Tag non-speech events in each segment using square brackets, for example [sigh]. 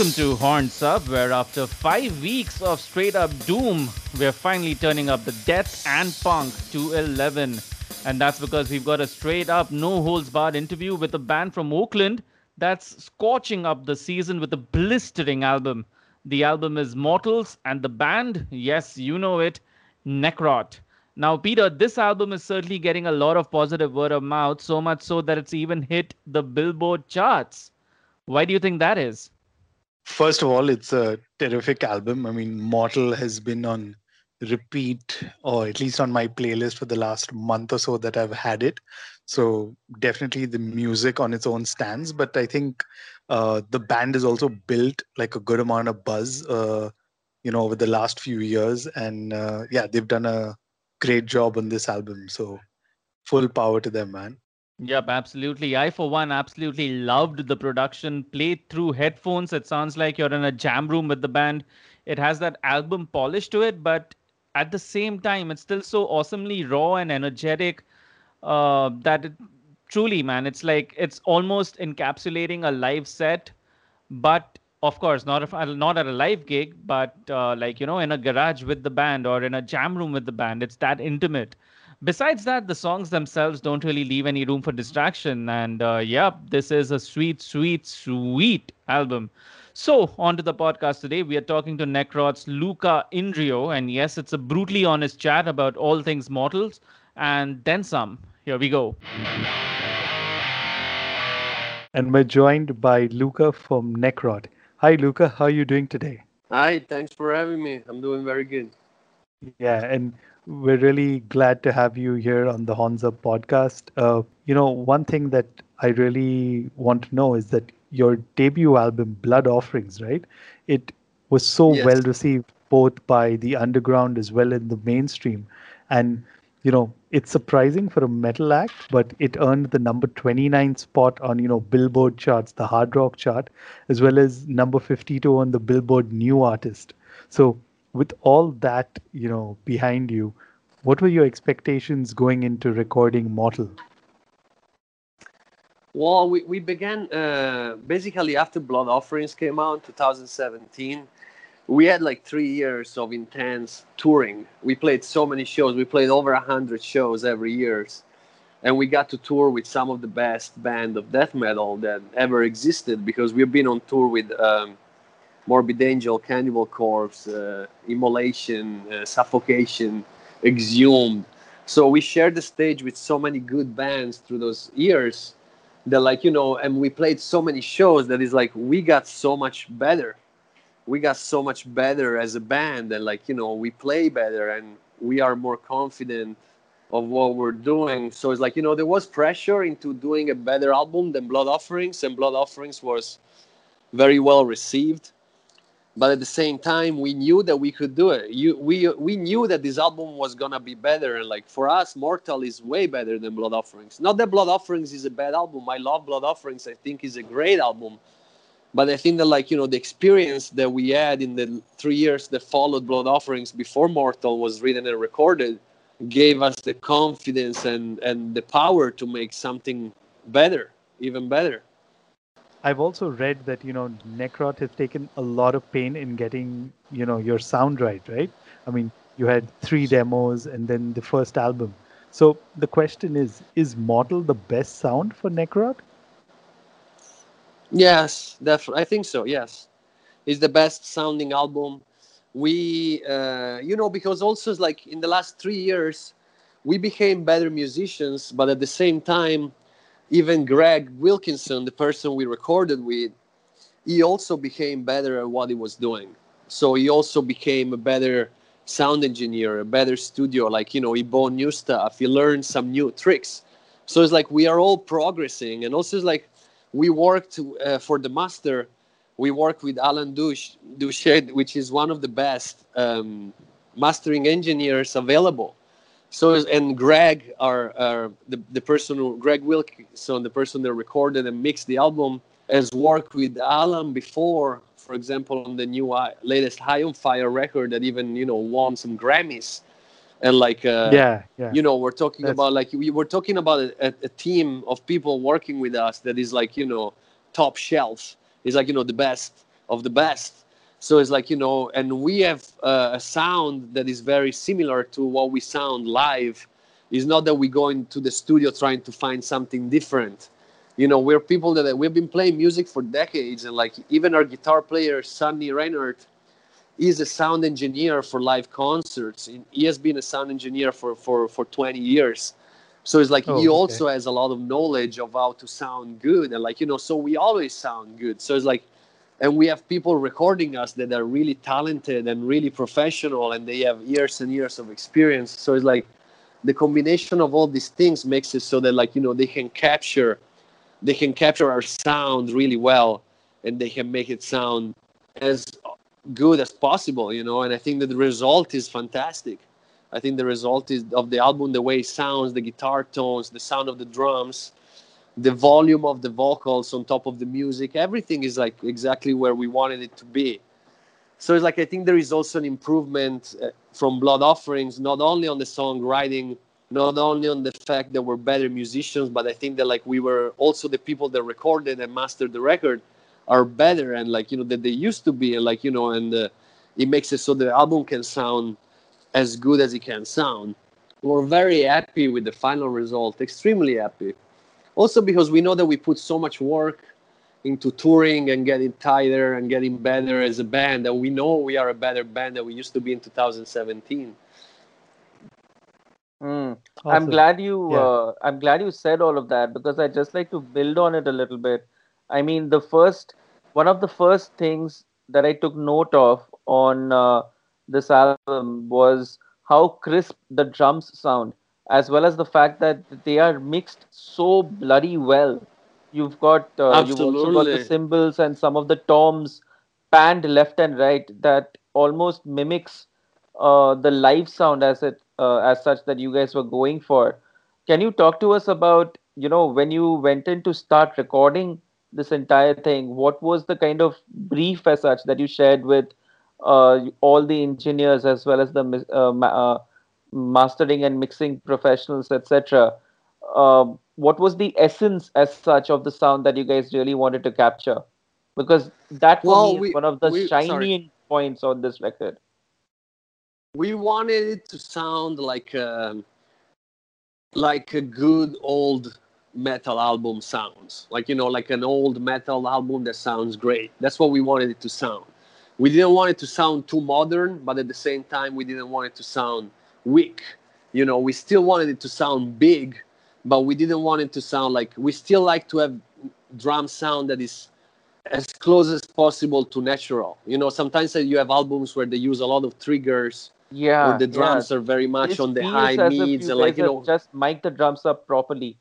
Welcome to Horns Up, where after five weeks of straight up doom, we're finally turning up the death and punk to 11. And that's because we've got a straight up, no holds barred interview with a band from Oakland that's scorching up the season with a blistering album. The album is Mortals, and the band, yes, you know it, Necrot. Now, Peter, this album is certainly getting a lot of positive word of mouth, so much so that it's even hit the Billboard charts. Why do you think that is? First of all, it's a terrific album. I mean, Mortal has been on repeat, or at least on my playlist for the last month or so that I've had it. So definitely the music on its own stands, but I think uh, the band has also built like a good amount of buzz, uh, you know, over the last few years, and uh, yeah, they've done a great job on this album. So full power to them, man. Yep, absolutely. I, for one, absolutely loved the production. Played through headphones. It sounds like you're in a jam room with the band. It has that album polish to it, but at the same time, it's still so awesomely raw and energetic uh, that it, truly, man, it's like it's almost encapsulating a live set, but of course, not if, not at a live gig, but uh, like you know, in a garage with the band or in a jam room with the band. It's that intimate besides that, the songs themselves don't really leave any room for distraction. And uh, yeah, this is a sweet, sweet, sweet album. So, on to the podcast today. We are talking to Necrot's Luca Indrio. And yes, it's a brutally honest chat about all things mortals and then some. Here we go. And we're joined by Luca from Necrot. Hi, Luca. How are you doing today? Hi, thanks for having me. I'm doing very good. Yeah, and we're really glad to have you here on the Horns Up podcast. Uh, you know, one thing that I really want to know is that your debut album, Blood Offerings, right? It was so yes. well received both by the underground as well in the mainstream. And, you know, it's surprising for a metal act, but it earned the number 29 spot on, you know, Billboard charts, the hard rock chart, as well as number 52 on the Billboard New Artist. So with all that you know behind you what were your expectations going into recording mortal? Well we, we began uh, basically after blood offerings came out 2017 we had like three years of intense touring. We played so many shows. We played over 100 shows every year. And we got to tour with some of the best band of death metal that ever existed because we've been on tour with um, Morbid Angel, Cannibal Corpse, uh, Immolation, uh, Suffocation, Exhumed. So we shared the stage with so many good bands through those years that, like, you know, and we played so many shows that is like we got so much better. We got so much better as a band, and like, you know, we play better and we are more confident of what we're doing. So it's like, you know, there was pressure into doing a better album than Blood Offerings, and Blood Offerings was very well received but at the same time we knew that we could do it. You, we we knew that this album was gonna be better and like for us mortal is way better than blood offerings. Not that blood offerings is a bad album. I love blood offerings. I think is a great album. But i think that like you know the experience that we had in the three years that followed blood offerings before mortal was written and recorded gave us the confidence and and the power to make something better even better I've also read that you know Necrot has taken a lot of pain in getting you know your sound right, right? I mean, you had three demos and then the first album. So the question is: Is Mortal the best sound for Necrot? Yes, definitely. I think so. Yes, it's the best sounding album. We, uh, you know, because also like in the last three years, we became better musicians, but at the same time even Greg Wilkinson, the person we recorded with, he also became better at what he was doing. So he also became a better sound engineer, a better studio. Like, you know, he bought new stuff, he learned some new tricks. So it's like we are all progressing. And also, it's like we worked uh, for the master. We worked with Alan Douche, Douchet, which is one of the best um, mastering engineers available. So and Greg, our, our the, the person who Greg Wilkinson, the person that recorded and mixed the album, has worked with Alan before. For example, on the new uh, latest High on Fire record that even you know won some Grammys, and like uh, yeah, yeah, you know we're talking That's... about like we were talking about a, a, team of people working with us that is like you know top shelf. Is like you know the best of the best so it's like you know and we have uh, a sound that is very similar to what we sound live. It's not that we go into the studio trying to find something different. You know we're people that we've been playing music for decades and like even our guitar player Sonny Reinhardt is a sound engineer for live concerts he has been a sound engineer for for for 20 years. So it's like Oh, he okay. also has a lot of knowledge of how to sound good and like you know so we always sound good. So it's like and we have people recording us that are really talented and really professional and they have years and years of experience. So it's like the combination of all these things makes it so that like you know they can capture they can capture our sound really well and they can make it sound as good as possible you know? And i think that the result is fantastic. I think the result is of the album the way it sounds the guitar tones the sound of the drums the volume of the vocals on top of the music everything is like exactly where we wanted it to be. So it's like i think there is also an improvement uh, from blood offerings not only on the songwriting not only on the fact that we're better musicians but i think that like we were also the people that recorded and mastered the record are better and like you know that they used to be. And like you know and uh, it makes it so the album can sound as good as it can sound. We're very happy with the final result extremely happy also because we know that we put so much work into touring and getting tighter and getting better as a band that we know we are a better band than we used to be in 2017 Mm. I'm glad you Yeah. uh, I'm glad you said all of that because I just like to build on it a little bit. I mean, the first one of the first things that I took note of on uh, this album was how crisp the drums sound, as well as the fact that they are mixed so bloody well. You've got uh, you've also got the cymbals and some of the toms panned left and right that almost mimics uh, the live sound as it uh, as such that you guys were going for. Can you talk to us about you know when you went in to start recording this entire thing? What was the kind of brief as such that you shared with uh, all the engineers as well as the uh, uh, mastering and mixing professionals, etc. Um, what was the essence as such of the sound that you guys really wanted to capture? Because that for Well, we- one of the we- shining points on this record. we wanted it to sound like a, like a good old metal album sounds like you know like an old metal album that sounds great that's what we wanted it to sound we didn't want it to sound too modern but at the same time we didn't want it to sound weak you know we still wanted it to sound big but we didn't want it to sound like we still like to have drum sound that is as close as possible to natural you know sometimes you have albums where they use a lot of triggers Yeah, the yeah. drums are very much on the high mids and like you know just mic the drums up properly.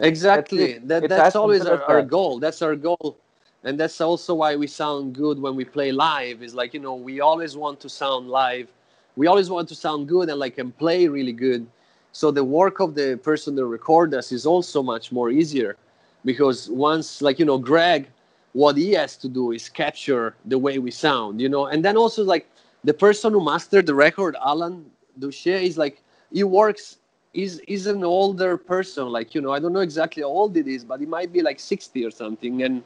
exactly it. that, that's always our, our goal that's our goal and that's also why we sound good when we play live is like you know we always want to sound live we always want to sound good and like and play really good. So the work of the person that record us is also much more easier because once like you know greg what he has to do is capture the way we sound you know? And then also like the person who mastered the record Alan Douches is like he works he's, he's an older person like you know i don't know exactly how old it is but he might be like 60 or something. And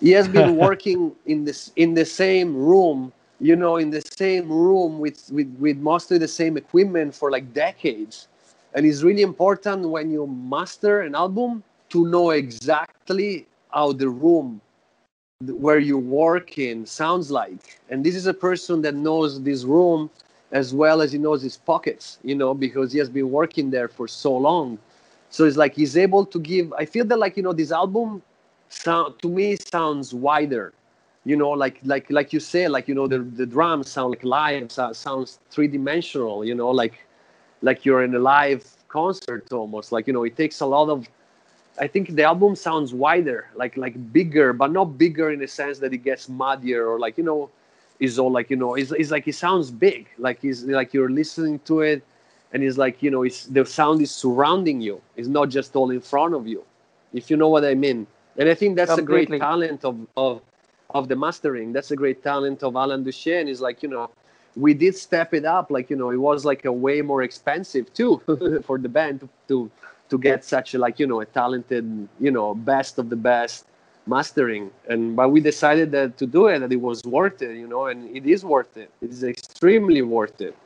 he has been [laughs] working in this in the same room you know in the same room with with, with mostly the same equipment for like decades. And it's really important when you master an album to know exactly how the room where you work in sounds like. And this is a person that knows this room as well as he knows his pockets you know because he has been working there for so long. So it's like he's able to give i feel that like you know this album sound to me sounds wider you know like like like you say like you know the the drums sound like live so- sounds three-dimensional you know like like you're in a live concert almost. Like you know it takes a lot of i think the album sounds wider like like bigger but not bigger in the sense that it gets muddier or like you know is all like you know it's, it's like it sounds big. Like it's like you're listening to it and it's like you know it's the sound is surrounding you. It's not just all in front of you if you know what i mean. And i think that's a great talent of of of the mastering. That's a great talent of Alan Douches. Is like you know we did step it up. Like you know it was like a way more expensive too [laughs] for the band to, to to get such a like you know a talented you know best of the best mastering. And but we decided that to do it that it was worth it you know and it is worth it. It is extremely worth it.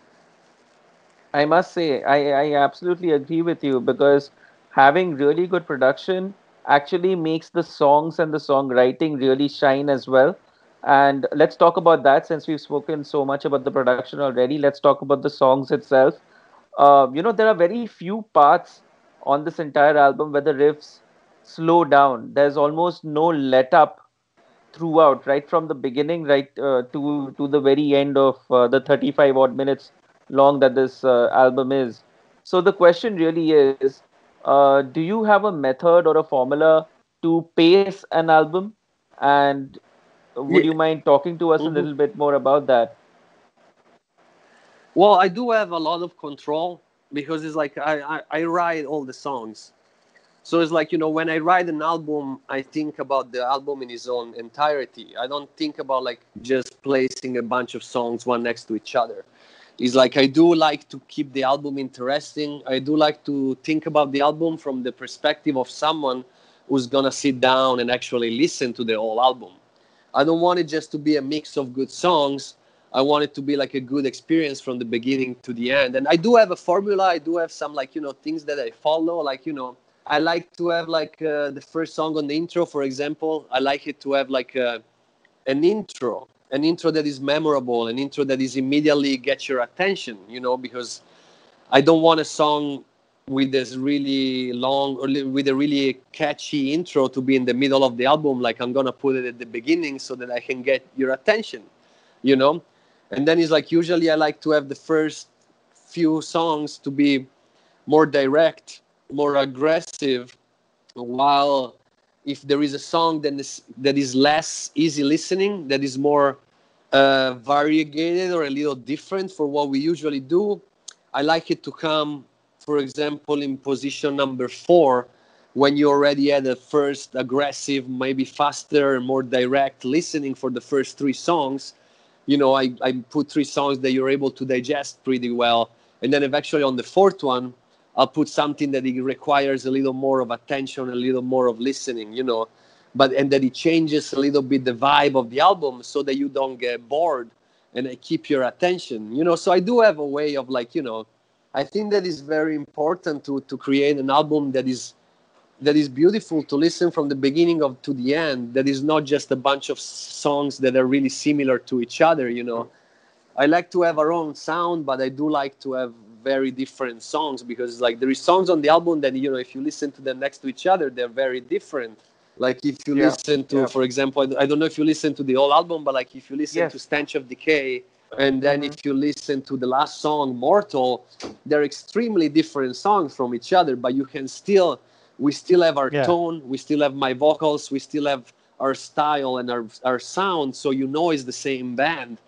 I must say, I, I absolutely agree with you because having really good production actually makes the songs and the songwriting really shine as well. And let's talk about that since we've spoken so much about the production already. Let's talk about the songs itself. Uh, you know, there are very few parts on this entire album where the riffs slow down. There's almost no let up throughout, right from the beginning, right uh, to to the very end of uh, the 35 odd minutes long that this uh, album is. So the question really is, uh, do you have a method or a formula to pace an album? And would Yeah. you mind talking to us Mhm. a little bit more about that? Well, I do have a lot of control because it's like I, I, I write all the songs. So it's like, you know, when I write an album, I think about the album in its own entirety. I don't think about like just placing a bunch of songs one next to each other. It's like I do like to keep the album interesting. I do like to think about the album from the perspective of someone who's gonna sit down and actually listen to the whole album. I don't want it just to be a mix of good songs. I want it to be like a good experience from the beginning to the end. And I do have a formula. I do have some like you know things that I follow. Like you know, I like to have like uh, the first song on the intro, for example. I like it to have like uh, an intro, an intro that is memorable, an intro that is immediately gets your attention. You know, because I don't want a song with this really long or with a really catchy intro to be in the middle of the album. Like I'm gonna put it at the beginning so that I can get your attention. You know, and then it's like usually I like to have the first few songs to be more direct, more aggressive, while if there is a song that is that is less easy listening, that is more uh, variegated or a little different for what we usually do, I like it to come, for example, in position number four, when you already had a first aggressive, maybe faster, more direct listening for the first three songs. You know, I, I put three songs that you're able to digest pretty well. And then eventually on the fourth one, I'll put something that it requires a little more of attention, a little more of listening, you know, but and that it changes a little bit the vibe of the album so that you don't get bored and I keep your attention, you know. So I do have a way of like, you know, I think that is very important to to create an album that is that is beautiful to listen from the beginning of to the end. That is not just a bunch of songs that are really similar to each other, you know. I like to have our own sound, but I do like to have very different songs because like there is songs on the album that you know if you listen to them next to each other, they're very different. Like if you Yeah, listen to, yeah. for example, I don't know if you listen to the whole album, but like if you listen Yes. to Stench of Decay, and then Mhm. if you listen to the last song, Mortal, they're extremely different songs from each other, but you can still, we still have our Yeah. tone, we still have my vocals, we still have our style and our, our sound, so you know it's the same band,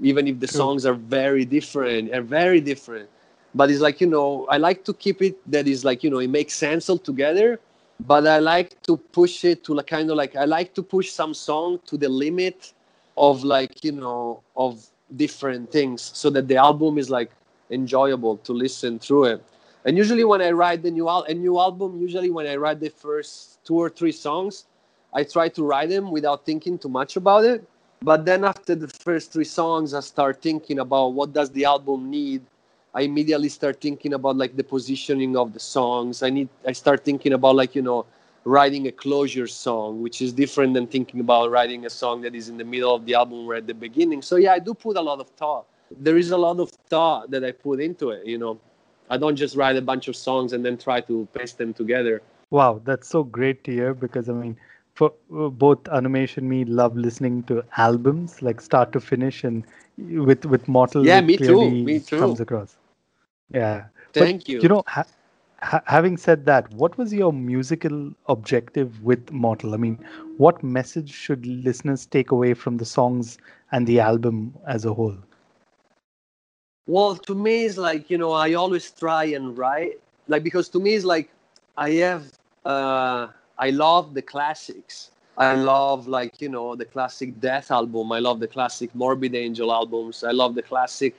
even if the True. songs are very different, are very different. But it's like, you know, I like to keep it that is like, you know, it makes sense all together, but I like to push it to like kind of like, I like to push some song to the limit of like, you know, of different things so that the album is like enjoyable to listen through it. And usually when I write the new al- a new album, usually when I write the first two or three songs, I try to write them without thinking too much about it. But then after the first three songs, I start thinking about what does the album need. I immediately start thinking about like the positioning of the songs. I need I start thinking about like, you know, writing a closure song, which is different than thinking about writing a song that is in the middle of the album or at the beginning. So yeah, I do put a lot of thought. There is a lot of thought that I put into it, you know. I don't just write a bunch of songs and then try to paste them together. Wow, that's so great to hear because I mean, for uh, both Animesh and, me love listening to albums like start to finish, and with with Mortal, Yeah, me too, me too. comes across. Yeah, But, Thank you. You know, ha- ha- having said that, what was your musical objective with Mortal? I mean, what message should listeners take away from the songs and the album as a whole? Well, to me, it's like, you know, I always try and write. Like, because to me, it's like, I have, uh, I love the classics. I love, like, you know, the classic Death album. I love the classic Morbid Angel albums. I love the classic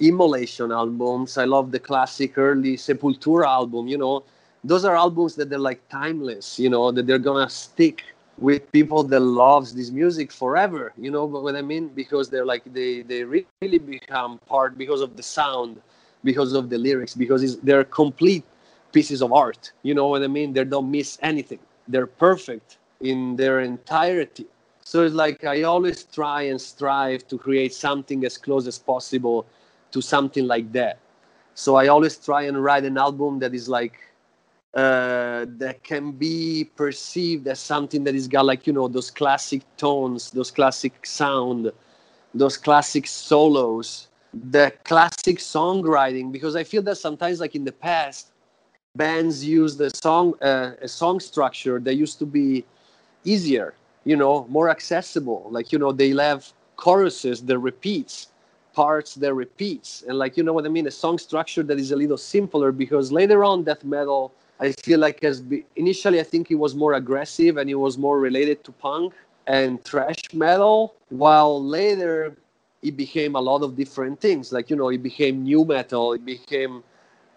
Immolation albums. I love the classic early Sepultura album, you know. Those are albums that they're like timeless, you know, that they're gonna stick with people that loves this music forever you know what i mean because they're like they they really become part because of the sound because of the lyrics because they're complete pieces of art you know what i mean they don't miss anything they're perfect in their entirety so it's like i always try and strive to create something as close as possible to something like that. So i always try and write an album that is like uh, that can be perceived as something that is got like you know those classic tones those classic sound those classic solos the classic songwriting. Because i feel that sometimes like in the past bands use the song uh, a song structure that used to be easier you know more accessible. Like you know they have choruses the repeats parts that repeats and like you know what i mean a song structure that is a little simpler because later on death metal I feel like as be, initially I think it was more aggressive and it was more related to punk and thrash metal, while later it became a lot of different things. Like you know, it became new metal, it became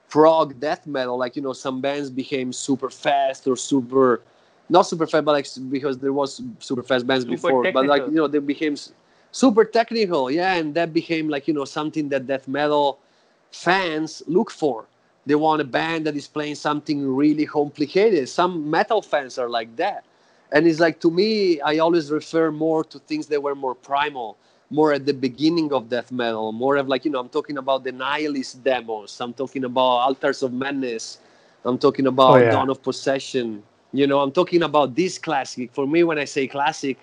prog death metal. Like you know, some bands became super fast or super not super fast, but like because there was super fast bands super before, technical. but like you know, they became super technical. Yeah, and that became like you know something that death metal fans look for they want a band that is playing something really complicated. Some metal fans are like that. And it's like, to me, I always refer more to things that were more primal, more at the beginning of death metal, more of like, you know, I'm talking about the Nihilist demos. I'm talking about Altars of Madness. I'm talking about oh, yeah. Dawn of Possession. You know, I'm talking about this classic. For me, when I say classic,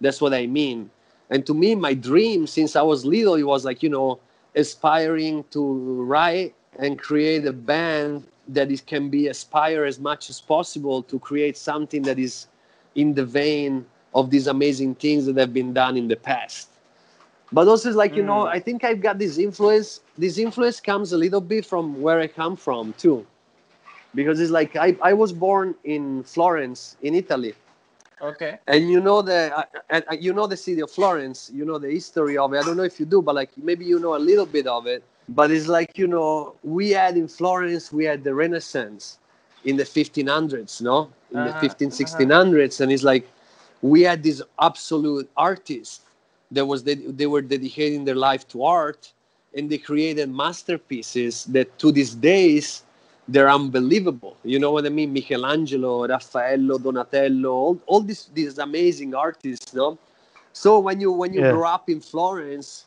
that's what I mean. And to me, my dream since I was little, it was like, you know, aspiring to write and create a band that is, can be aspire as much as possible to create something that is in the vein of these amazing things that have been done in the past. But also like you know mm. i think i've got this influence this influence comes a little bit from where i come from too. Because it's like i, I was born in florence in italy okay. And you know the uh, uh, you know the city of florence you know the history of it. I don't know if you do but like maybe you know a little bit of it. But it's like you know we had in florence we had the renaissance in the 1500s no? In uh-huh, the 15 1600s uh-huh. and it's like we had these absolute artists that was they, they were dedicating their life to art. And they created masterpieces that to these days they're unbelievable you know what i mean michelangelo raffaello donatello all, all these these amazing artists no so when you when you yeah. grow up in florence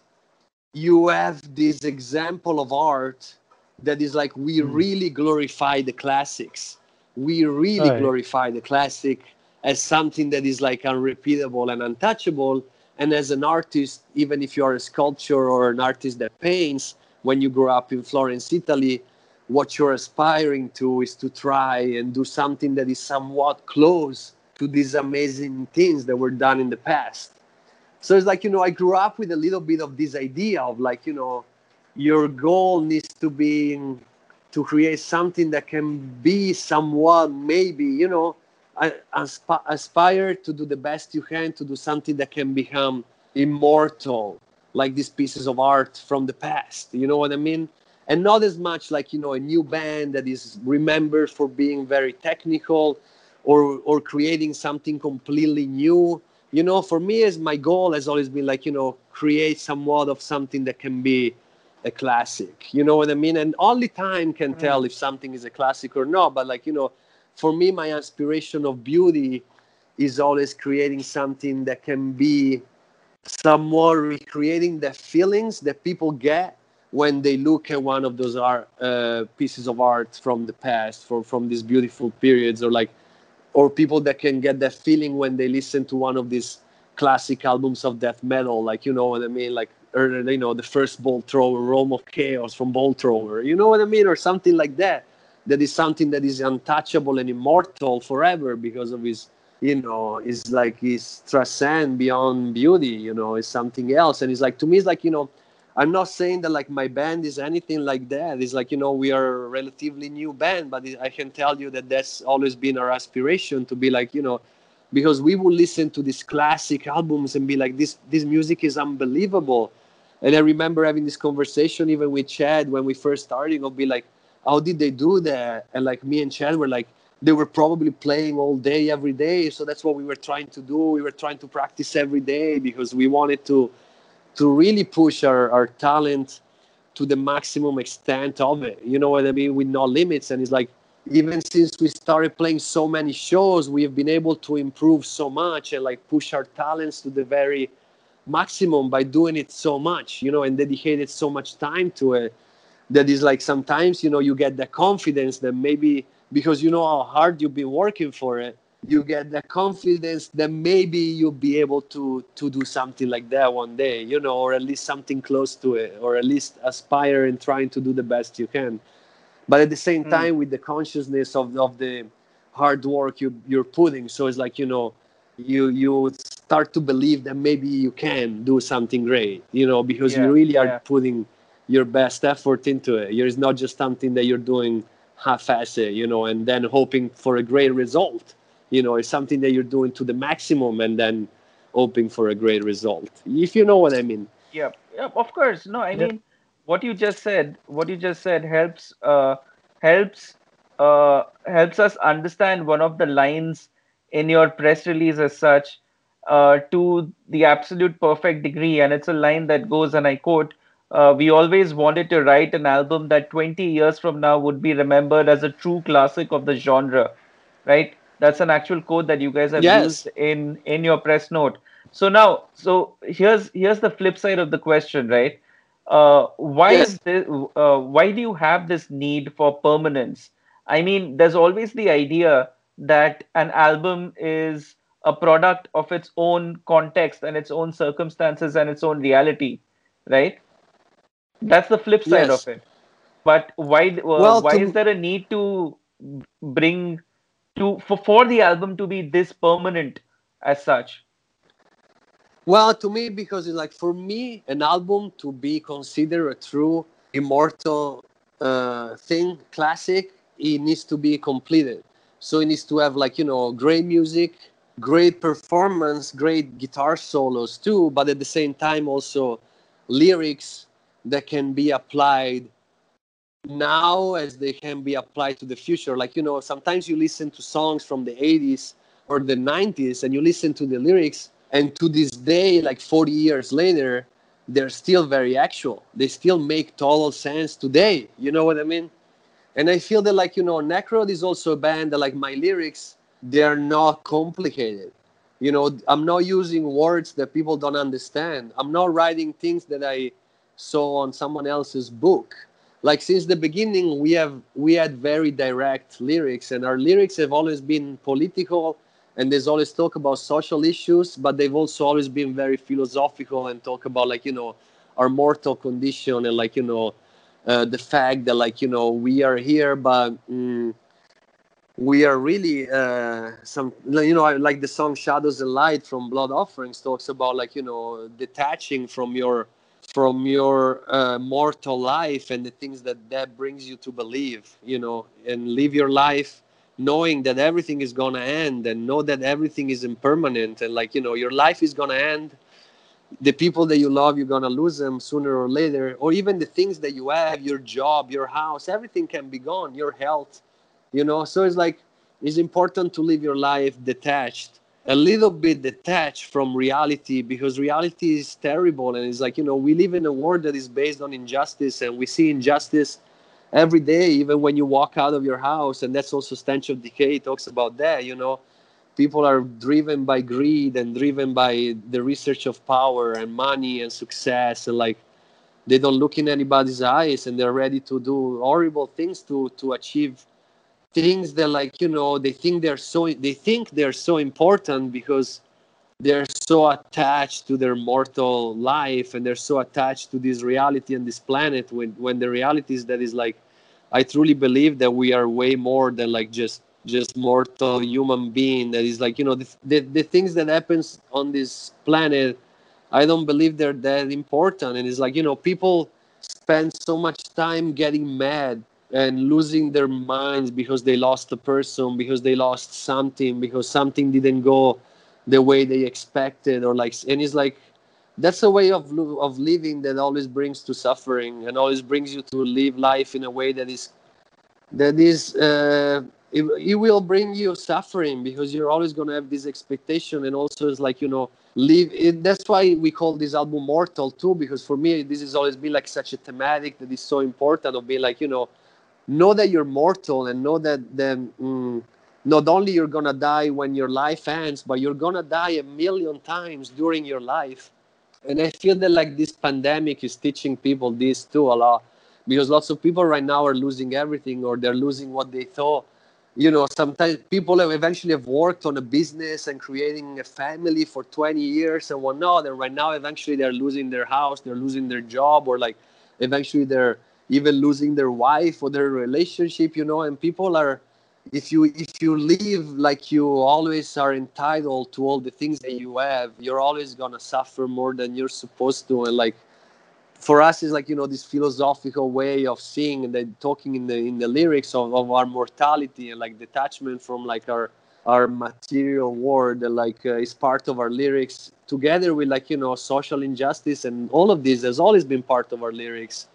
you have this example of art that is like we mm. really glorify the classics we really right. glorify the classic as something that is like unrepeatable and untouchable and as an artist even if you are a sculptor or an artist that paints when you grow up in florence italy what you're aspiring to is to try and do something that is somewhat close to these amazing things that were done in the past. So it's like you know i grew up with a little bit of this idea of like you know your goal needs to be to create something that can be somewhat maybe you know asp- aspire to do the best you can to do something that can become immortal like these pieces of art from the past. You know what i mean and not as much like you know a new band that is remembered for being very technical or or creating something completely new. You know for me as my goal has always been like you know create somewhat of something that can be a classic. You know what i mean? And only time can mm. tell if something is a classic or not. But like you know for me my aspiration of beauty is always creating something that can be somewhat recreating the feelings that people get when they look at one of those art uh, pieces of art from the past from from these beautiful periods or like or people that can get that feeling when they listen to one of these classic albums of death metal, like you know what I mean, like or you know the first Bolt Thrower, Realm of Chaos from Bolt Thrower, you know what I mean, or something like that. That is something that is untouchable and immortal forever because of his, you know, is like his transcend beyond beauty. You know, is something else, and it's like to me, it's like you know I'm not saying that like my band is anything like that. It's like you know we are a relatively new band, but I can tell you that that's always been our aspiration to be like you know, because we will listen to these classic albums and be like this this music is unbelievable. And I remember having this conversation even with Chad when we first started. I'll be like, how did they do that? And like me and Chad were like, they were probably playing all day every day so that's what we were trying to do we were trying to practice every day because we wanted to to really push our, our talent to the maximum extent of it. You know what i mean? With no limits. And it's like even since we started playing so many shows we have been able to improve so much and like push our talents to the very maximum by doing it so much you know and dedicated so much time to it that is like sometimes you know you get the confidence that maybe because you know how hard you've been working for it you get the confidence that maybe you'll be able to to do something like that one day you know or at least something close to it or at least aspire and trying to do the best you can but at the same Mm. time with the consciousness of, of the hard work you, you're putting so it's like you know you you start to believe that maybe you can do something great you know because Yeah, you really are yeah. putting your best effort into it it's not just something that you're doing half-assed you know and then hoping for a great result you know it's something that you're doing to the maximum and then hoping for a great result if you know what i mean Yep, yep, of course. No, I Yeah. mean, what you just said, what you just said helps, uh, helps, uh, helps us understand one of the lines in your press release as such, uh, to the absolute perfect degree. And it's a line that goes, and I quote, uh, "We always wanted to write an album that 20 years from now would be remembered as a true classic of the genre." Right? That's an actual quote that you guys have Yes. used in in your press note. So now, so here's here's the flip side of the question, right? Uh, why Yes. is this, uh, why do you have this need for permanence? I mean, there's always the idea that an album is a product of its own context and its own circumstances and its own reality, right? That's the flip side Yes. of it. But why uh, Well, why to- is there a need to bring to for, for the album to be this permanent as such? Well, to me, because it's like for me, an album to be considered a true immortal uh, thing, classic, it needs to be completed. So it needs to have like you know great music, great performance, great guitar solos too, but at the same time also lyrics that can be applied now as they can be applied to the future. Like you know, sometimes you listen to songs from the 80s or the 90s and you listen to the lyrics and to this day like 40 years later they're still very actual. They still make total sense today. You know what i mean? And i feel that like you know Necrot is also a band that like my lyrics they're not complicated. You know i'm not using words that people don't understand. I'm not writing things that i saw on someone else's book like since the beginning we have we had very direct lyrics and our lyrics have always been political and there's always talk about social issues but they've also always been very philosophical and talk about like you know our mortal condition and like you know uh, the fact that like you know we are here but mm, we are really uh, some you know like the song shadows and light from blood offerings talks about like you know detaching from your from your uh, mortal life and the things that that brings you to believe you know and live your life knowing that everything is gonna end and know that everything is impermanent and like you know your life is gonna end. The people that you love you're gonna lose them sooner or later or even the things that you have your job your house everything can be gone your health you know? So it's like it's important to live your life detached a little bit detached from reality because reality is terrible and it's like you know we live in a world that is based on injustice and we see injustice every day even when you walk out of your house and that's stench of decay talks about that you know. People are driven by greed and driven by the research of power and money and success and like they don't look in anybody's eyes and they're ready to do horrible things to to achieve things that like you know they think they're so they think they're so important because they're so attached to their mortal life and they're so attached to this reality and this planet when when the reality is that is like i truly believe that we are way more than like just just mortal human being that is like you know the, the, the things that happens on this planet i don't believe they're that important. And it's like you know people spend so much time getting mad and losing their minds because they lost a person because they lost something because something didn't go the way they expected or like and it's like that's a way of of living that always brings to suffering and always brings you to live life in a way that is that is uh, it, it will bring you suffering because you're always going to have this expectation and also it's like you know live it, that's why we call this album mortal too because for me this has always been like such a thematic that is so important of being like you know know that you're mortal and know that then mm, not only you're gonna die when your life ends but you're gonna die a million times during your life. And i feel that like this pandemic is teaching people this too a lot because lots of people right now are losing everything or they're losing what they thought. You know sometimes people have eventually have worked on a business and creating a family for 20 years and whatnot and right now eventually they're losing their house they're losing their job or like eventually they're even losing their wife or their relationship you know and people are if you if you live like you always are entitled to all the things that you have you're always gonna suffer more than you're supposed to. And like for us is like you know this philosophical way of seeing and then talking in the in the lyrics of, of our mortality and like detachment from like our our material world and like uh, is part of our lyrics together with like you know social injustice and all of this has always been part of our lyrics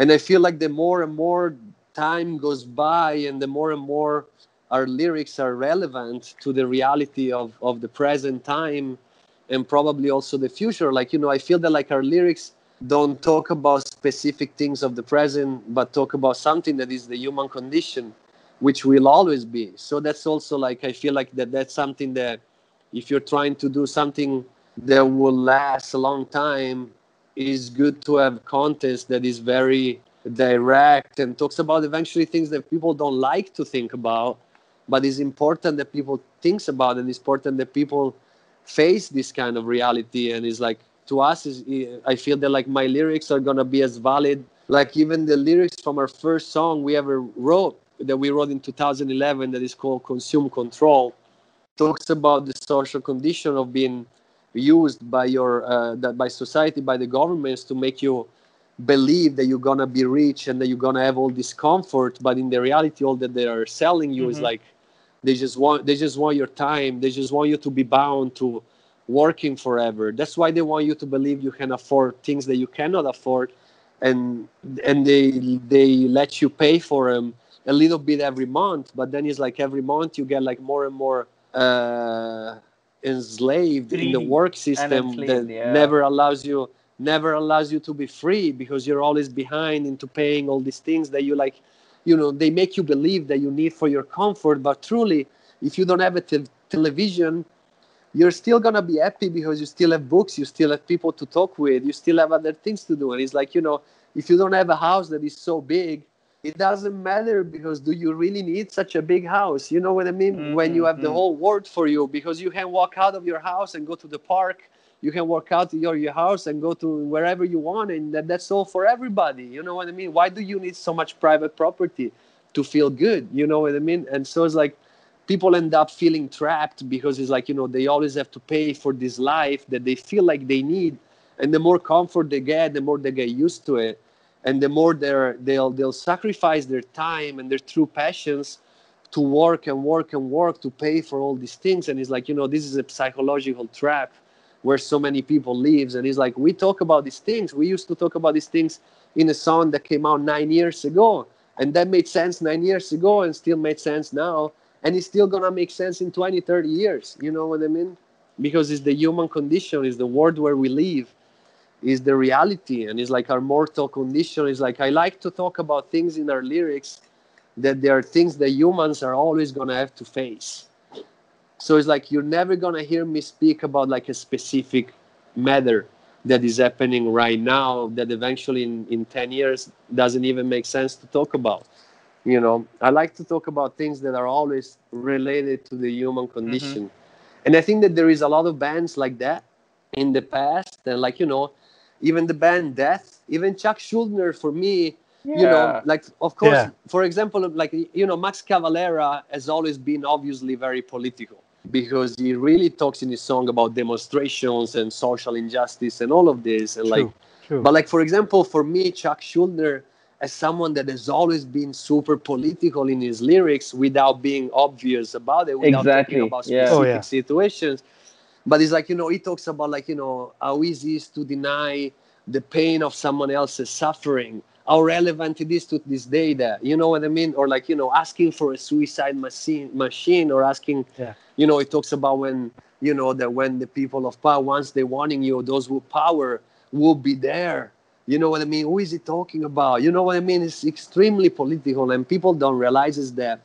and i feel like the more and more time goes by and the more and more our lyrics are relevant to the reality of of the present time and probably also the future like you know i feel that like our lyrics don't talk about specific things of the present, but talk about something that is the human condition, which will always be. So that's also like I feel like that that's something that if you're trying to do something that will last a long time, is good to have content that is very direct and talks about eventually things that people don't like to think about, but it's important that people thinks about and it's important that people face this kind of reality. And is like to us is I feel that like my lyrics are gonna be as valid. Like even the lyrics from our first song we ever wrote that we wrote in 2011 that is called Consume Control talks about the social condition of being used by your uh, that by society by the governments to make you believe that you're gonna be rich and that you're gonna have all this comfort but in the reality all that they are selling you mm-hmm. is like they just want they just want your time they just want you to be bound to working forever. That's why they want you to believe you can afford things that you cannot afford, and and they they let you pay for them a little bit every month. But then it's like every month you get like more and more uh, enslaved free in the work system that yeah. never allows you never allows you to be free because you're always behind into paying all these things that you like you know they make you believe that you need for your comfort but truly if you don't have a te- television you're still gonna be happy because you still have books, you still have people to talk with, you still have other things to do. And it's like, you know, if you don't have a house that is so big, it doesn't matter because do you really need such a big house? You know what I mean? Mm-hmm. When you have the mm-hmm. whole world for you, because you can walk out of your house and go to the park, you can walk out your, your house and go to wherever you want, and that, that's all for everybody. You know what I mean? Why do you need so much private property to feel good? You know what I mean? And so it's like people end up feeling trapped because it's like you know they always have to pay for this life that they feel like they need and the more comfort they get the more they get used to it and the more they're they'll they'll sacrifice their time and their true passions to work and work and work to pay for all these things. And it's like you know this is a psychological trap where so many people lives. And it's like we talk about these things. We used to talk about these things in a song that came out nine years ago. And that made sense nine years ago and still made sense now. And it's still gonna make sense in 20 30 years. You know what i mean? Because it's the human condition. It's the world where we live is the reality and it's like our mortal condition is like i like to talk about things in our lyrics that there are things that humans are always gonna have to face so it's like you're never gonna hear me speak about like a specific matter that is happening right now that eventually in, in 10 years doesn't even make sense to talk about you know i like to talk about things that are always related to the human mm-hmm. condition mm-hmm. and i think that there is a lot of bands like that in the past and like you know even the band death even chuck Schuldiner for me yeah. you know like of course yeah. for example like you know max cavalera has always been obviously very political because he really talks in his song about demonstrations and social injustice and all of this and true, like true. but like for example for me chuck Schuldiner as someone that has always been super political in his lyrics without being obvious about it, without exactly. talking about specific yeah. Oh, yeah. situations. But it's like, you know, he talks about like, you know, how easy it is to deny the pain of someone else's suffering, how relevant it is to this day that you know what i mean? Or like you know asking for a suicide machine machine or asking Yeah. you know it talks about when you know that when the people of power once they're warning you those with power will be there. You know what i mean? Who is he talking about? You know what i mean? It's extremely political and people don't realize is that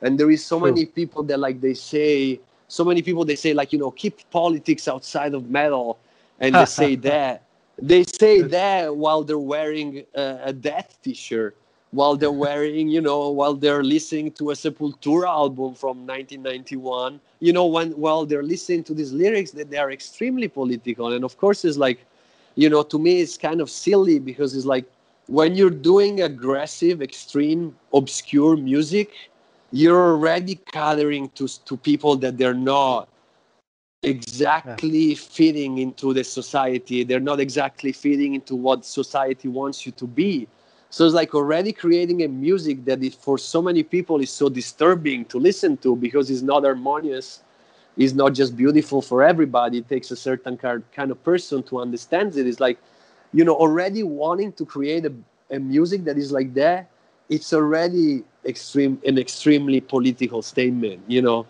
and there is so True. many people that like they say so many people they say like you know keep politics outside of metal. And they say [laughs] that. They say that while they're wearing a, a death t-shirt. While they're wearing you know while they're listening to a sepultura album from 1991 you know when while they're listening to these lyrics that they are extremely political. And of course it's like you know to me it's kind of silly because it's like when you're doing aggressive extreme obscure music you're already catering to to people that they're not exactly fitting into the society. They're not exactly fitting into what society wants you to be. So it's like already creating a music that is for so many people is so disturbing to listen to because it's not harmonious. It's not just beautiful for everybody. It takes a certain kind kind of person to understand it. It's like you know already wanting to create a, a music that is like that it's already extreme an extremely political statement you know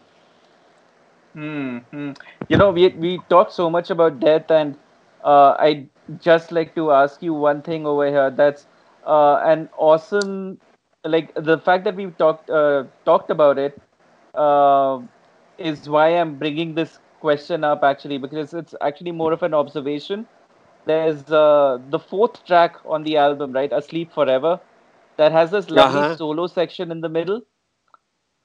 Hmm. hmm. You know, we we talked so much about death, and uh, I just like to ask you one thing over here. That's uh, an awesome, like the fact that we've talked uh, talked about it uh, is why I'm bringing this question up actually because it's actually more of an observation. There's uh, the fourth track on the album, right? Asleep Forever, that has this lovely Uh-huh. solo section in the middle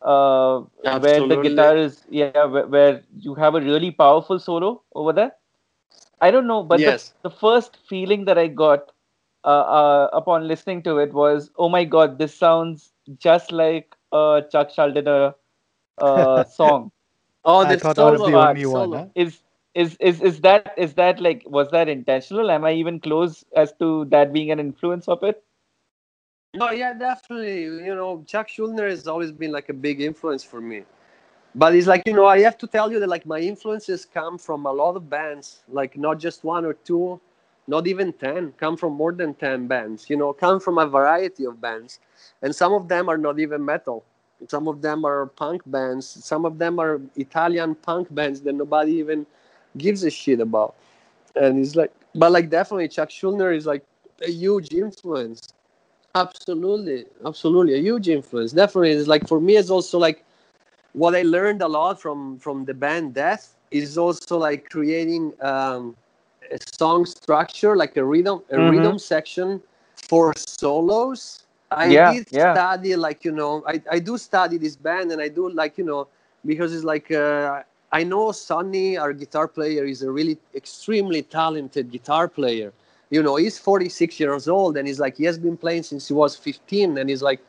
uh, where the guitar is yeah where, where you have a really powerful solo over there i don't know but Yes. the, the first feeling that i got uh, uh, upon listening to it was oh my god this sounds just like a chuck schuldiner uh, [laughs] song oh I the thought was solo the part, one. solo. Huh? is is is is that is that like was that intentional am i even close as to that being an influence of it No, yeah, definitely. You know, Chuck Schuldiner has always been like a big influence for me. But it's like, you know, I have to tell you that like my influences come from a lot of bands, like not just one or two, not even 10, come from more than 10 bands, you know, come from a variety of bands. And some of them are not even metal. Some of them are punk bands. Some of them are Italian punk bands that nobody even gives a shit about. And it's like, but like definitely Chuck Schuldiner is like a huge influence. Absolutely, absolutely, a huge influence. Definitely, it's like for me, it's also like what I learned a lot from from the band Death is also like creating um, a song structure, like a rhythm, a Mhm. rhythm section for solos. I Yeah, did yeah. study, like you know, I, I do study this band, and I do like you know, because it's like uh, I know Sonny, our guitar player, is a really extremely talented guitar player you know he's 46 years old and he's like he has been playing since he was 15 and he's like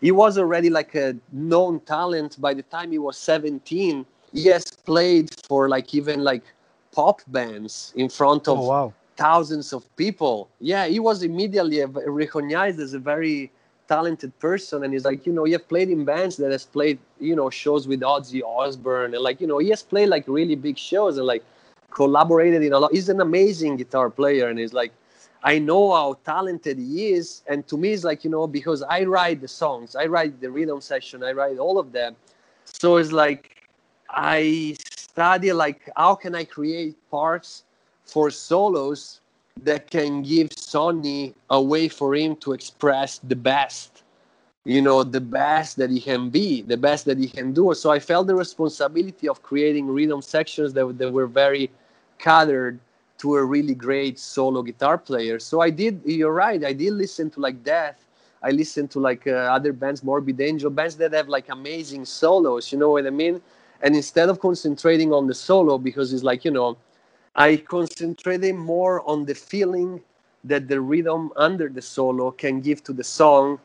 he was already like a known talent by the time he was 17 he has played for like even like pop bands in front of Oh wow. thousands of people. Yeah he was immediately recognized as a very talented person and he's like you know he has played in bands that has played you know shows with ozzy osbourne and like you know he has played like really big shows and like collaborated in a lot. He's an amazing guitar player and he's like I know how talented he is, and to me, it's like you know because I write the songs, I write the rhythm section, I write all of them. So it's like I study like how can I create parts for solos that can give Sonny a way for him to express the best, you know, the best that he can be, the best that he can do. So I felt the responsibility of creating rhythm sections that, that were very catered to a really great solo guitar player. So I did. You're right. I did listen to like Death. I listened to like uh, other bands, Morbid Angel, bands that have like amazing solos. You know what I mean? And instead of concentrating on the solo, because it's like you know, I concentrated more on the feeling that the rhythm under the solo can give to the song,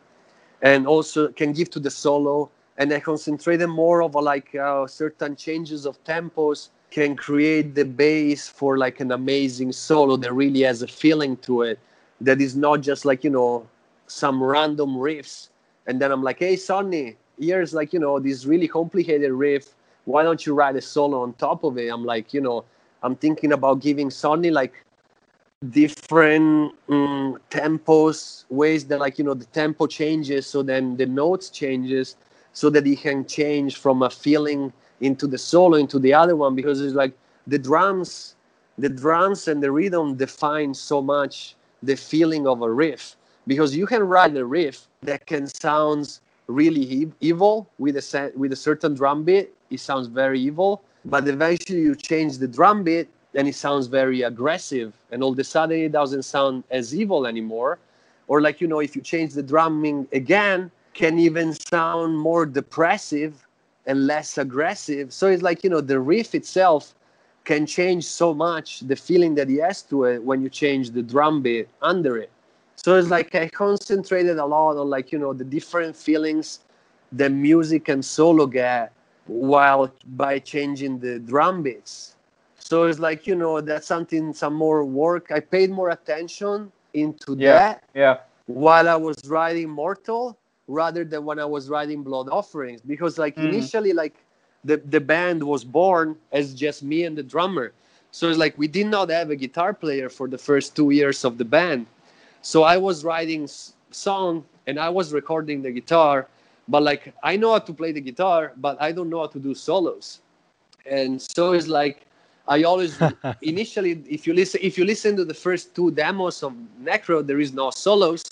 and also can give to the solo. And I concentrated more of a, like uh, certain changes of tempos can create the base for like an amazing solo that really has a feeling to it that is not just like you know some random riffs. And then i'm like hey sonny here's like you know this really complicated riff. Why don't you write a solo on top of it? I'm like you know i'm thinking about giving sonny like different um, tempos, ways that like you know the tempo changes, so then the notes changes, so that he can change from a feeling into the solo into the other one because it's like the drums, the drums and the rhythm define so much the feeling of a riff because you can write a riff that can sound really evil with a with a certain drum beat. It sounds very evil, but eventually you change the drum beat and it sounds very aggressive, and all of a sudden it doesn't sound as evil anymore. Or like you know, if you change the drumming again, can even sound more depressive and less aggressive. So it's like you know the riff itself can change so much the feeling that he has to it when you change the drum beat under it. So it's like I concentrated a lot on like you know the different feelings the music and solo get while by changing the drum beats. So it's like you know that's something some more work. I paid more attention into yeah, that yeah. while I was writing Mortal rather than when I was writing Blood Offerings because like Mm. initially like the the band was born as just me and the drummer. So it's like we did not have a guitar player for the first two years of the band. So I was writing s- song and I was recording the guitar, but like I know how to play the guitar, but I don't know how to do solos. And so it's like I always [laughs] initially if you listen if you listen to the first two demos of Necrot, there is no solos.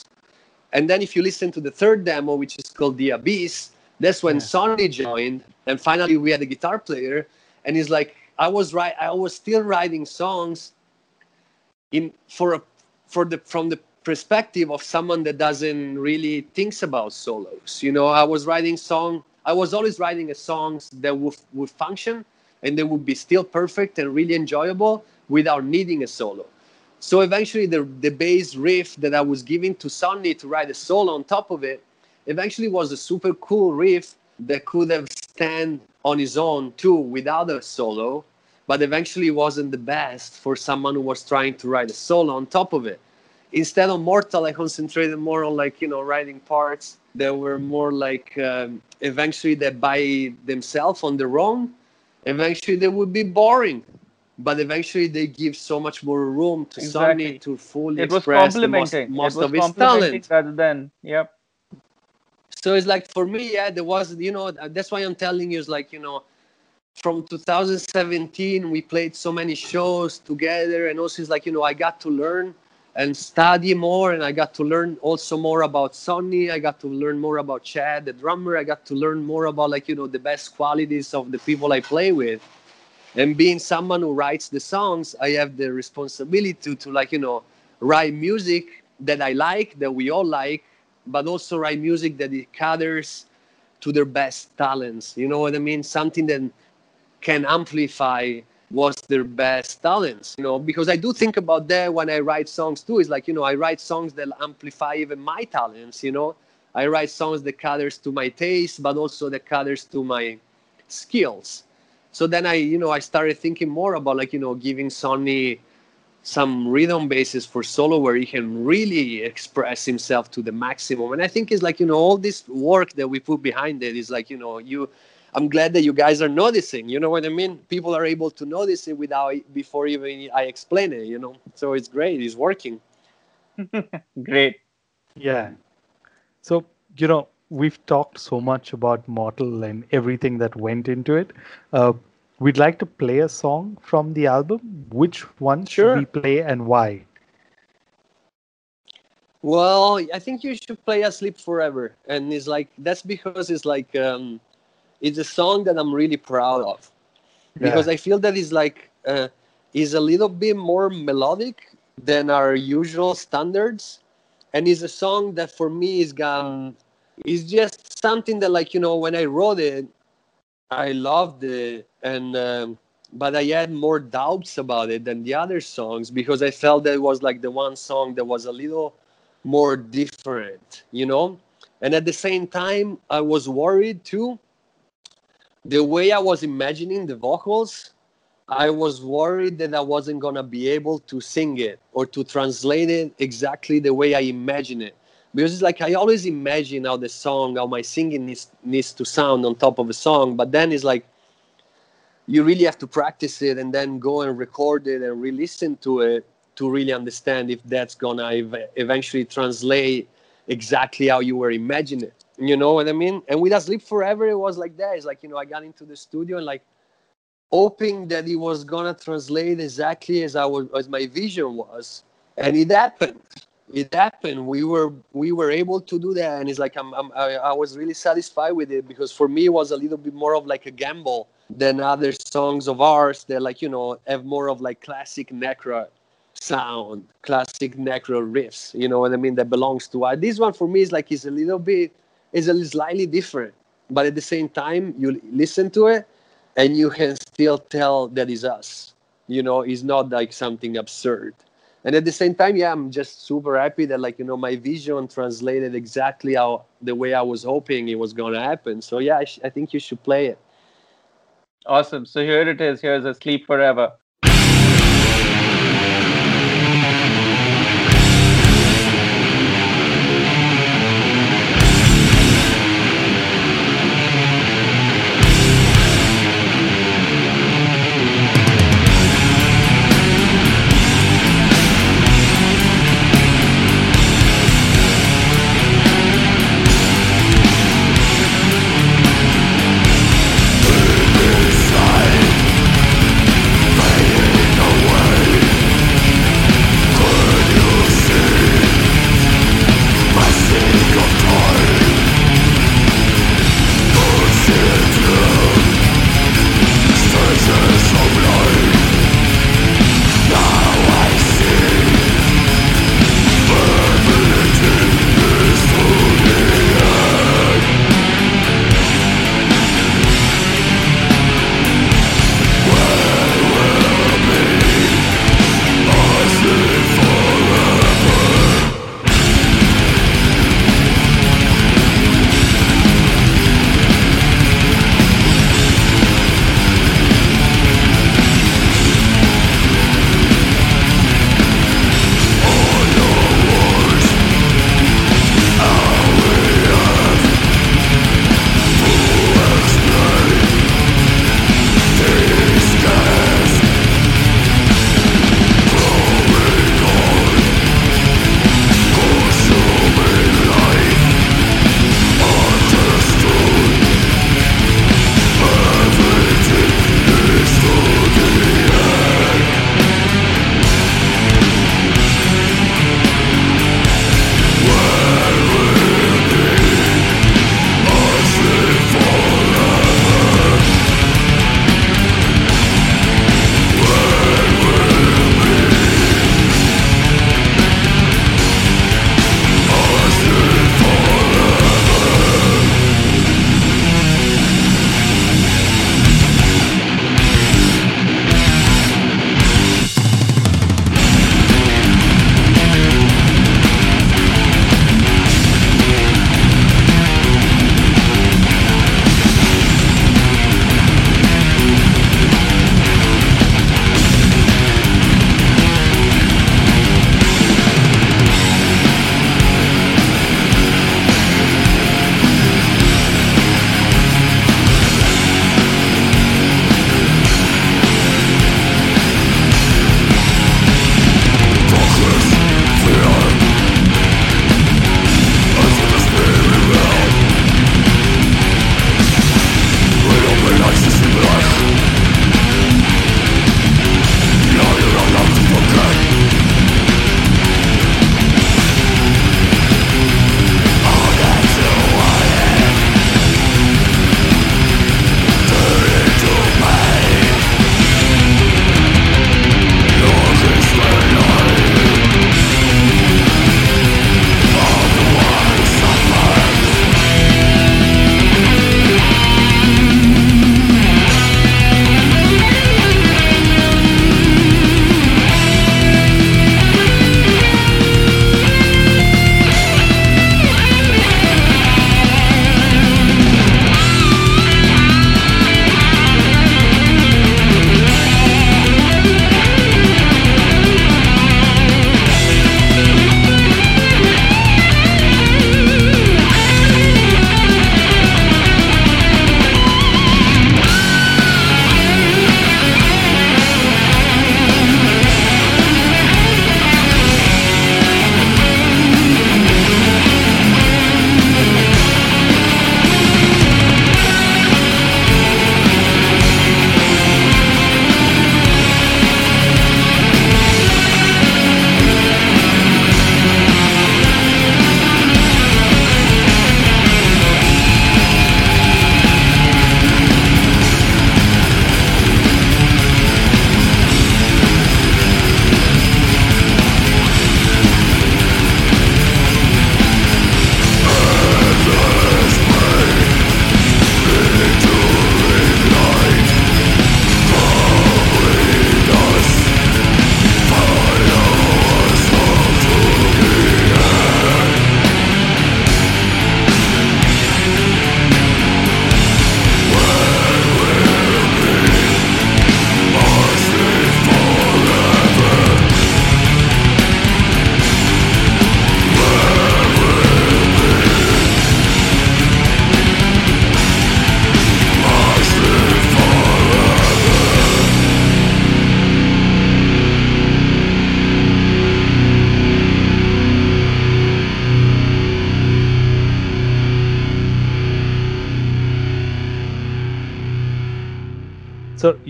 And then if you listen to the third demo, which is called The Abyss, that's when Yeah. Sonny joined, and finally we had a guitar player. And he's like, I was right, I was still writing songs in for a for the from the perspective of someone that doesn't really thinks about solos. You know, I was writing song. I was always writing a songs that would would function and they would be still perfect and really enjoyable without needing a solo. So eventually, the the bass riff that I was giving to Sonny to write a solo on top of it, eventually was a super cool riff that could have stand on his own too without a solo, but eventually wasn't the best for someone who was trying to write a solo on top of it. Instead of Mortal, I concentrated more on like you know writing parts that were more like um, eventually that by themselves on their own, eventually they would be boring. But eventually they give so much more room to Exactly. Sonny to fully It was express most, most it was of his talent. rather than yep. so it's like for me yeah there was you know that's why i'm telling you it's like you know from 2017 we played so many shows together and also it's like you know i got to learn and study more and i got to learn also more about sonny i got to learn more about chad the drummer i got to learn more about like you know the best qualities of the people i play with and being someone who writes the songs i have the responsibility to, to like you know write music that i like that we all like but also write music that it caters to their best talents. You know what i mean? Something that can amplify what's their best talents you know? Because i do think about that when i write songs too. It's like you know i write songs that amplify even my talents you know? I write songs that caters to my taste but also that caters to my skills so then i you know i started thinking more about like you know giving sonny some rhythm basis for solo where he can really express himself to the maximum and i think it's like you know all this work that we put behind it is like you know you i'm glad that you guys are noticing you know what i mean people are able to notice it without before even i explain it you know so it's great it's working [laughs] Great. Yeah. So, you know, we've talked so much about Mortal and everything that went into it. Uh, we'd like to play a song from the album. Which one should Sure. we play and why? Well, I think you should play "Asleep Forever," and it's like that's because it's like um, it's a song that I'm really proud of because I feel that it's like uh, is a little bit more melodic than our usual standards, and it's a song that for me is um, is just something that like you know when I wrote it, I loved it, and um, but I had more doubts about it than the other songs because I felt that it was like the one song that was a little more different, you know. And at the same time, I was worried too. The way I was imagining the vocals, I was worried that I wasn't gonna be able to sing it or to translate it exactly the way I imagine it. Because it's like I always imagine how the song, how my singing needs, needs to sound on top of a song, but then it's like you really have to practice it and then go and record it and re-listen to it to really understand if that's gonna ev- eventually translate exactly how you were imagining it. You know what I mean? And with Asleep Forever, it was like that. It's like, you know, I got into the studio and like hoping that it was gonna translate exactly as I was as my vision was. And it happened. It happened. We were we were able to do that, and it's like I'm, I'm I, was really satisfied with it because for me it was a little bit more of like a gamble than other songs of ours that like you know have more of like classic Necrot sound, classic Necrot riffs. You know what I mean? That belongs to us. This one for me is like is a little bit is a slightly different, but at the same time you listen to it and you can still tell that is us. You know, it's not like something absurd. And at the same time, yeah, I'm just super happy that like you know my vision translated exactly how the way I was hoping it was gonna happen. So yeah, I, sh- I think you should play it. Awesome. So here it is. Here's Asleep Forever.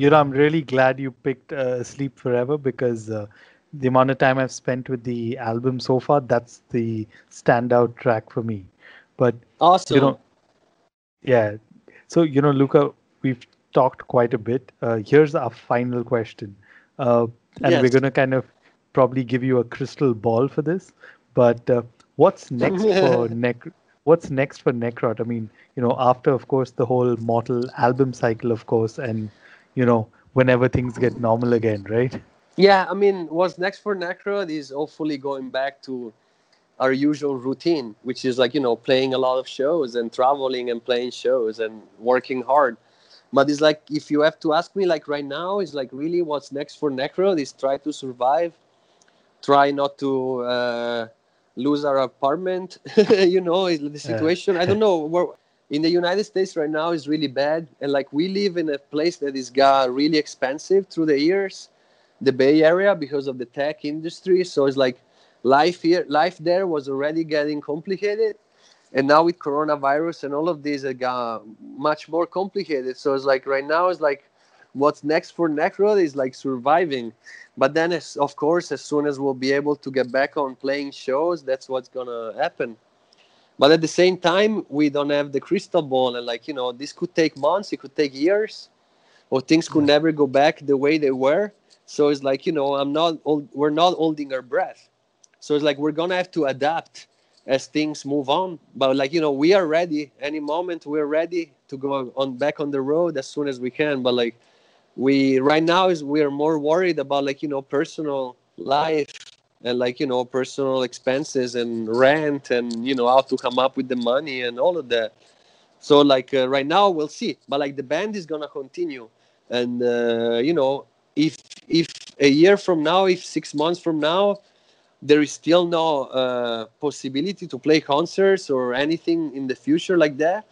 Know, I'm really glad you picked uh, Sleep Forever because uh, the amount of time I've spent with the album so far, that's the standout track for me. But, Awesome. you know, yeah. So, you know, Luca, we've talked quite a bit. Uh, here's our final question. Uh, and we're going to kind of probably give you a crystal ball for this. But uh, what's next [laughs] for Nec- What's next for Necrot? I mean, you know, after of course the whole Mortal album cycle, of course, and you know, whenever things get normal again, right? Yeah, I mean, what's next for Necrot is hopefully going back to our usual routine, which is like, you know, playing a lot of shows and traveling and playing shows and working hard. But it's like, if you have to ask me, like right now, is like really what's next for Necrot is try to survive, try not to uh, lose our apartment. [laughs] you know, the situation. I don't know. In the United States right now is really bad. And like we live in a place that is got really expensive through the years the Bay Area because of the tech industry. So it's like life here, life there was already getting complicated, and now with coronavirus and all of these, it got much more complicated. So it's like right now, it's like what's next for Necrot is like surviving. But then, as, of course, as soon as we'll be able to get back on playing shows, that's what's gonna happen. But at the same time, we don't have the crystal ball, and like you know, this could take months, it could take years, or things could never go back the way they were. So it's like you know, I'm not. We're not holding our breath. So it's like we're gonna have to adapt as things move on. But like you know, we are ready. Any moment we're ready to go on back on the road as soon as we can. But like we right now is we are more worried about like you know personal life and like you know personal expenses and rent and you know how to come up with the money and all of that. So like uh, right now we'll see. But like the band is gonna continue, and uh, you know if if a year from now, if six months from now, there is still no uh, possibility to play concerts or anything in the future like that,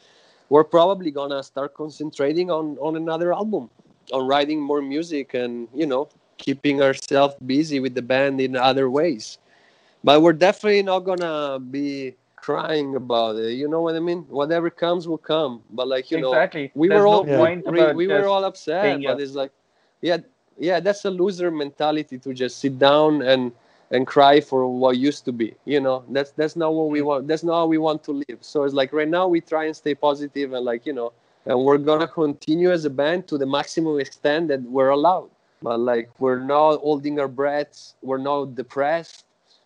we're probably gonna start concentrating on on another album, on writing more music, and you know keeping ourselves busy with the band in other ways. But we're definitely not gonna be crying about it. You know what I mean? Whatever comes will come. But like you know, exactly. we There's were all no point we, we were all upset but it's like yeah yeah that's a loser mentality to just sit down and and cry for what used to be you know that's that's not what Mm. we want that's not how we want to live so it's like right now we try and stay positive and like you know and we're gonna continue as a band to the maximum extent that we're allowed but like we're not holding our breaths we're not depressed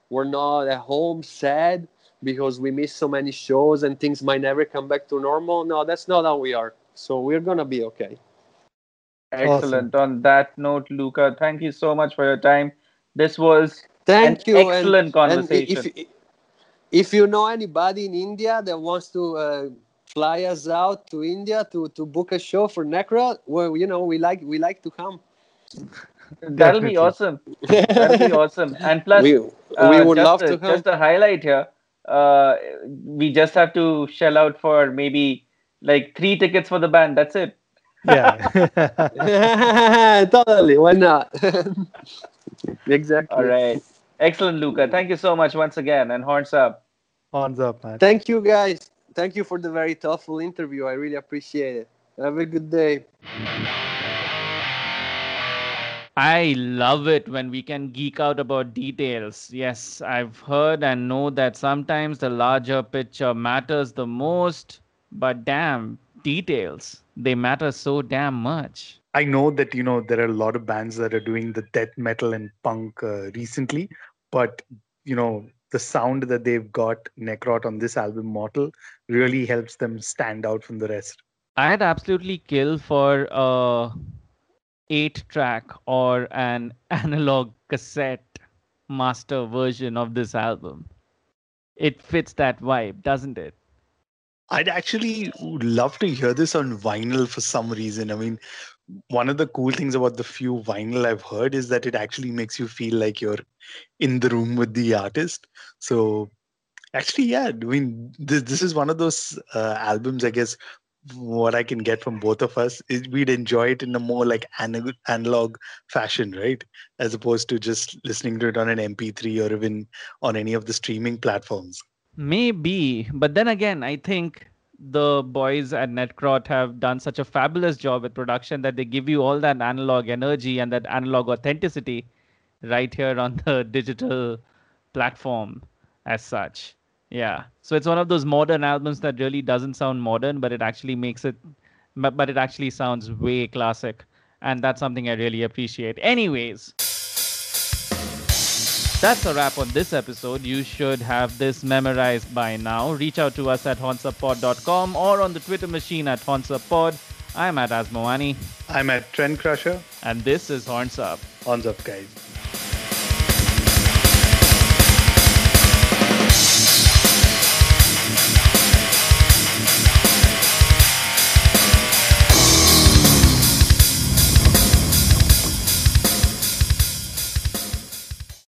we're not at home sad because we miss so many shows and things might never come back to normal no that's not how we are so we're gonna be okay Excellent. On that note, Luca, thank you so much for your time. This was Thank An you. excellent and conversation. if, if you know anybody in India that wants to uh, fly us out to India to, to book a show for Necrot, well, you know, we like we like to come. That'll be awesome. That'll be awesome. And [laughs] plus, we uh, we would love a, to come. Just a highlight here. Uh, we just have to shell out for maybe like three tickets for the band. That's it. yeah. [laughs] totally. Why not? [laughs] exactly. All right. Excellent, Luca. Thank you so much once again. And horns up. Horns up, man. Thank you, guys. Thank you for the very thoughtful interview. I really appreciate it. Have a good day. I love it when we can geek out about details. Yes, I've heard and know that sometimes the larger picture matters the most, but damn, details, they matter so damn much. I know that you know there are a lot of bands that are doing the death metal and punk uh, recently, but you know the sound that they've got Necrot on this album Mortal really helps them stand out from the rest. I'd absolutely kill for a eight track or an [laughs] analog cassette master version of this album. It fits that vibe, doesn't it? I'd actually love to hear this on vinyl for some reason. I mean, one of the cool things about the few vinyl I've heard is that it actually makes you feel like you're in the room with the artist. So, actually, yeah, I mean, this, this is one of those uh, albums, I guess, what I can get from both of us is we'd enjoy it in a more like ana- analog fashion, right? As opposed to just listening to it on an MP3 or even on any of the streaming platforms. Maybe, but then again, I think the boys at Necrot have done such a fabulous job with production that they give you all that analog energy and that analog authenticity right here on the [laughs] digital platform as such. Yeah. So it's one of those modern albums that really doesn't sound modern, but it actually makes it, but, but it actually sounds way classic. And that's something I really appreciate. Anyways, that's a wrap on this episode. You should have this memorized by now. Reach out to us at hornsuppod.com or on the Twitter machine at hornsupod. I'm at Asmoani. I'm at Trend Crusher. And this is Horns Up. Horns Up, guys.